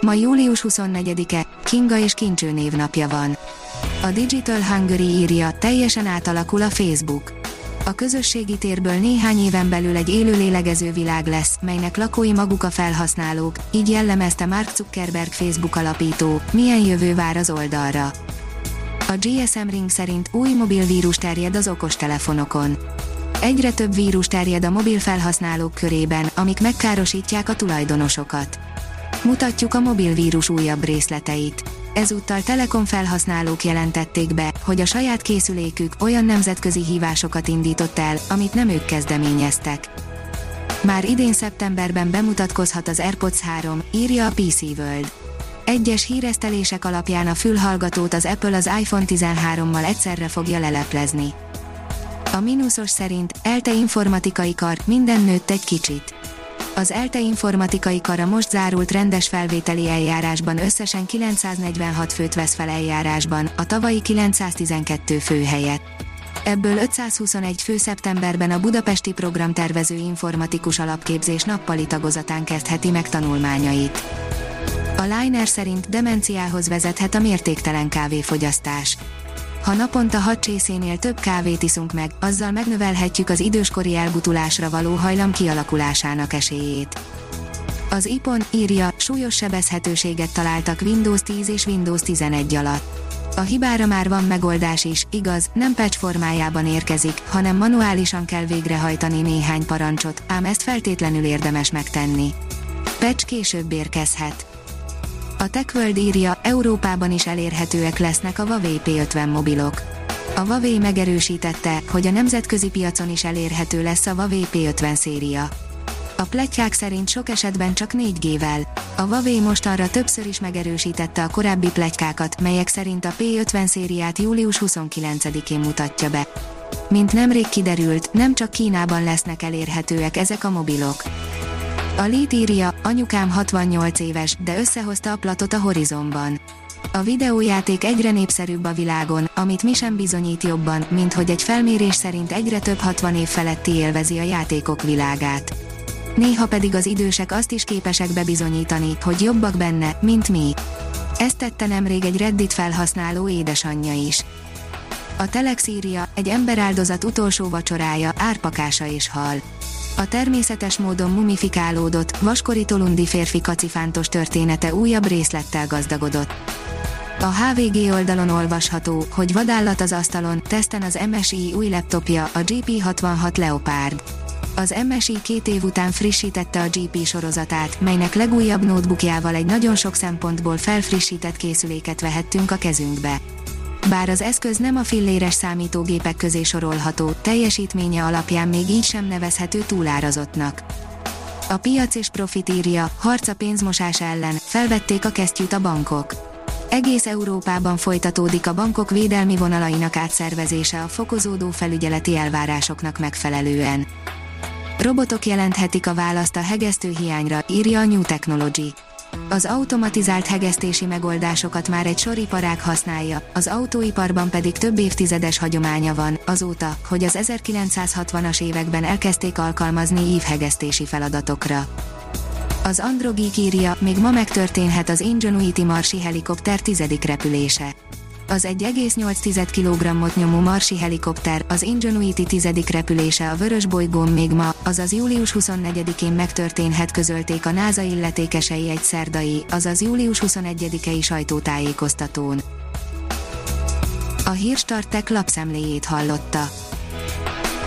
Ma július 24-e, Kinga és Kincső névnapja van. A Digital Hungary írja, teljesen átalakul a Facebook. A közösségi térből néhány éven belül egy élő lélegező világ lesz, melynek lakói maguk a felhasználók, így jellemezte Mark Zuckerberg Facebook alapító, milyen jövő vár az oldalra. A GSM Ring szerint új mobil vírus terjed az okostelefonokon. Egyre több vírus terjed a mobil felhasználók körében, amik megkárosítják a tulajdonosokat. Mutatjuk a mobil vírus újabb részleteit. Ezúttal Telekom felhasználók jelentették be, hogy a saját készülékük olyan nemzetközi hívásokat indított el, amit nem ők kezdeményeztek. Már idén szeptemberben bemutatkozhat az AirPods 3, írja a PC World. Egyes híresztelések alapján a fülhallgatót az Apple az iPhone 13-mal egyszerre fogja leleplezni. A mínuszos szerint ELTE informatikai kar minden nőtt egy kicsit. Az ELTE informatikai kara most zárult rendes felvételi eljárásban összesen 946 főt vesz fel eljárásban, a tavalyi 912 fő helyett. Ebből 521 fő szeptemberben a budapesti programtervező informatikus alapképzés nappali tagozatán kezdheti meg tanulmányait. A Liner szerint demenciához vezethet a mértéktelen kávéfogyasztás. Ha naponta 6 csészénél több kávét iszunk meg, azzal megnövelhetjük az időskori elbutulásra való hajlam kialakulásának esélyét. Az IPON írja, súlyos sebezhetőséget találtak Windows 10 és Windows 11 alatt. A hibára már van megoldás is, igaz, nem patch formájában érkezik, hanem manuálisan kell végrehajtani néhány parancsot, ám ezt feltétlenül érdemes megtenni. Patch később érkezhet. A TechWorld írja, Európában is elérhetőek lesznek a Huawei P50 mobilok. A Huawei megerősítette, hogy a nemzetközi piacon is elérhető lesz a Huawei P50 széria. A pletykák szerint sok esetben csak 4G-vel. A Huawei mostanra többször is megerősítette a korábbi pletykákat, melyek szerint a P50 szériát július 29-én mutatja be. Mint nemrég kiderült, nem csak Kínában lesznek elérhetőek ezek a mobilok. A Lét írja, anyukám 68 éves, de összehozta a platot a Horizonban. A videójáték egyre népszerűbb a világon, amit mi sem bizonyít jobban, mint hogy egy felmérés szerint egyre több 60 év feletti élvezi a játékok világát. Néha pedig az idősek azt is képesek bebizonyítani, hogy jobbak benne, mint mi. Ezt tette nemrég egy Reddit felhasználó édesanyja is. A Telex írja, egy emberáldozat utolsó vacsorája, árpakása és hal. A természetes módon mumifikálódott, vaskori tolundi férfi kacifántos története újabb részlettel gazdagodott. A HVG oldalon olvasható, hogy vadállat az asztalon, teszten az MSI új laptopja, a GP66 Leopard. Az MSI két év után frissítette a GP sorozatát, melynek legújabb notebookjával egy nagyon sok szempontból felfrissített készüléket vehettünk a kezünkbe. Bár az eszköz nem a filléres számítógépek közé sorolható, teljesítménye alapján még így sem nevezhető túlárazottnak. A piac és profit írja, harca pénzmosás ellen, felvették a kesztyűt a bankok. Egész Európában folytatódik a bankok védelmi vonalainak átszervezése a fokozódó felügyeleti elvárásoknak megfelelően. Robotok jelenthetik a választ a hegesztő hiányra, írja a New Technology. Az automatizált hegesztési megoldásokat már egy sor iparág használja, az autóiparban pedig több évtizedes hagyománya van, azóta, hogy az 1960-as években elkezdték alkalmazni ívhegesztési feladatokra. Az Androgeek írja, még ma megtörténhet az Ingenuity marsi helikopter tizedik repülése az 1,8 kg-ot nyomó marsi helikopter, az Ingenuity tizedik repülése a Vörös bolygón még ma, azaz július 24-én megtörténhet közölték a NASA illetékesei egy szerdai, azaz július 21-i sajtótájékoztatón. A Hírstartek lapszemléjét hallotta.